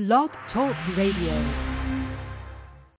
Blog Talk Radio.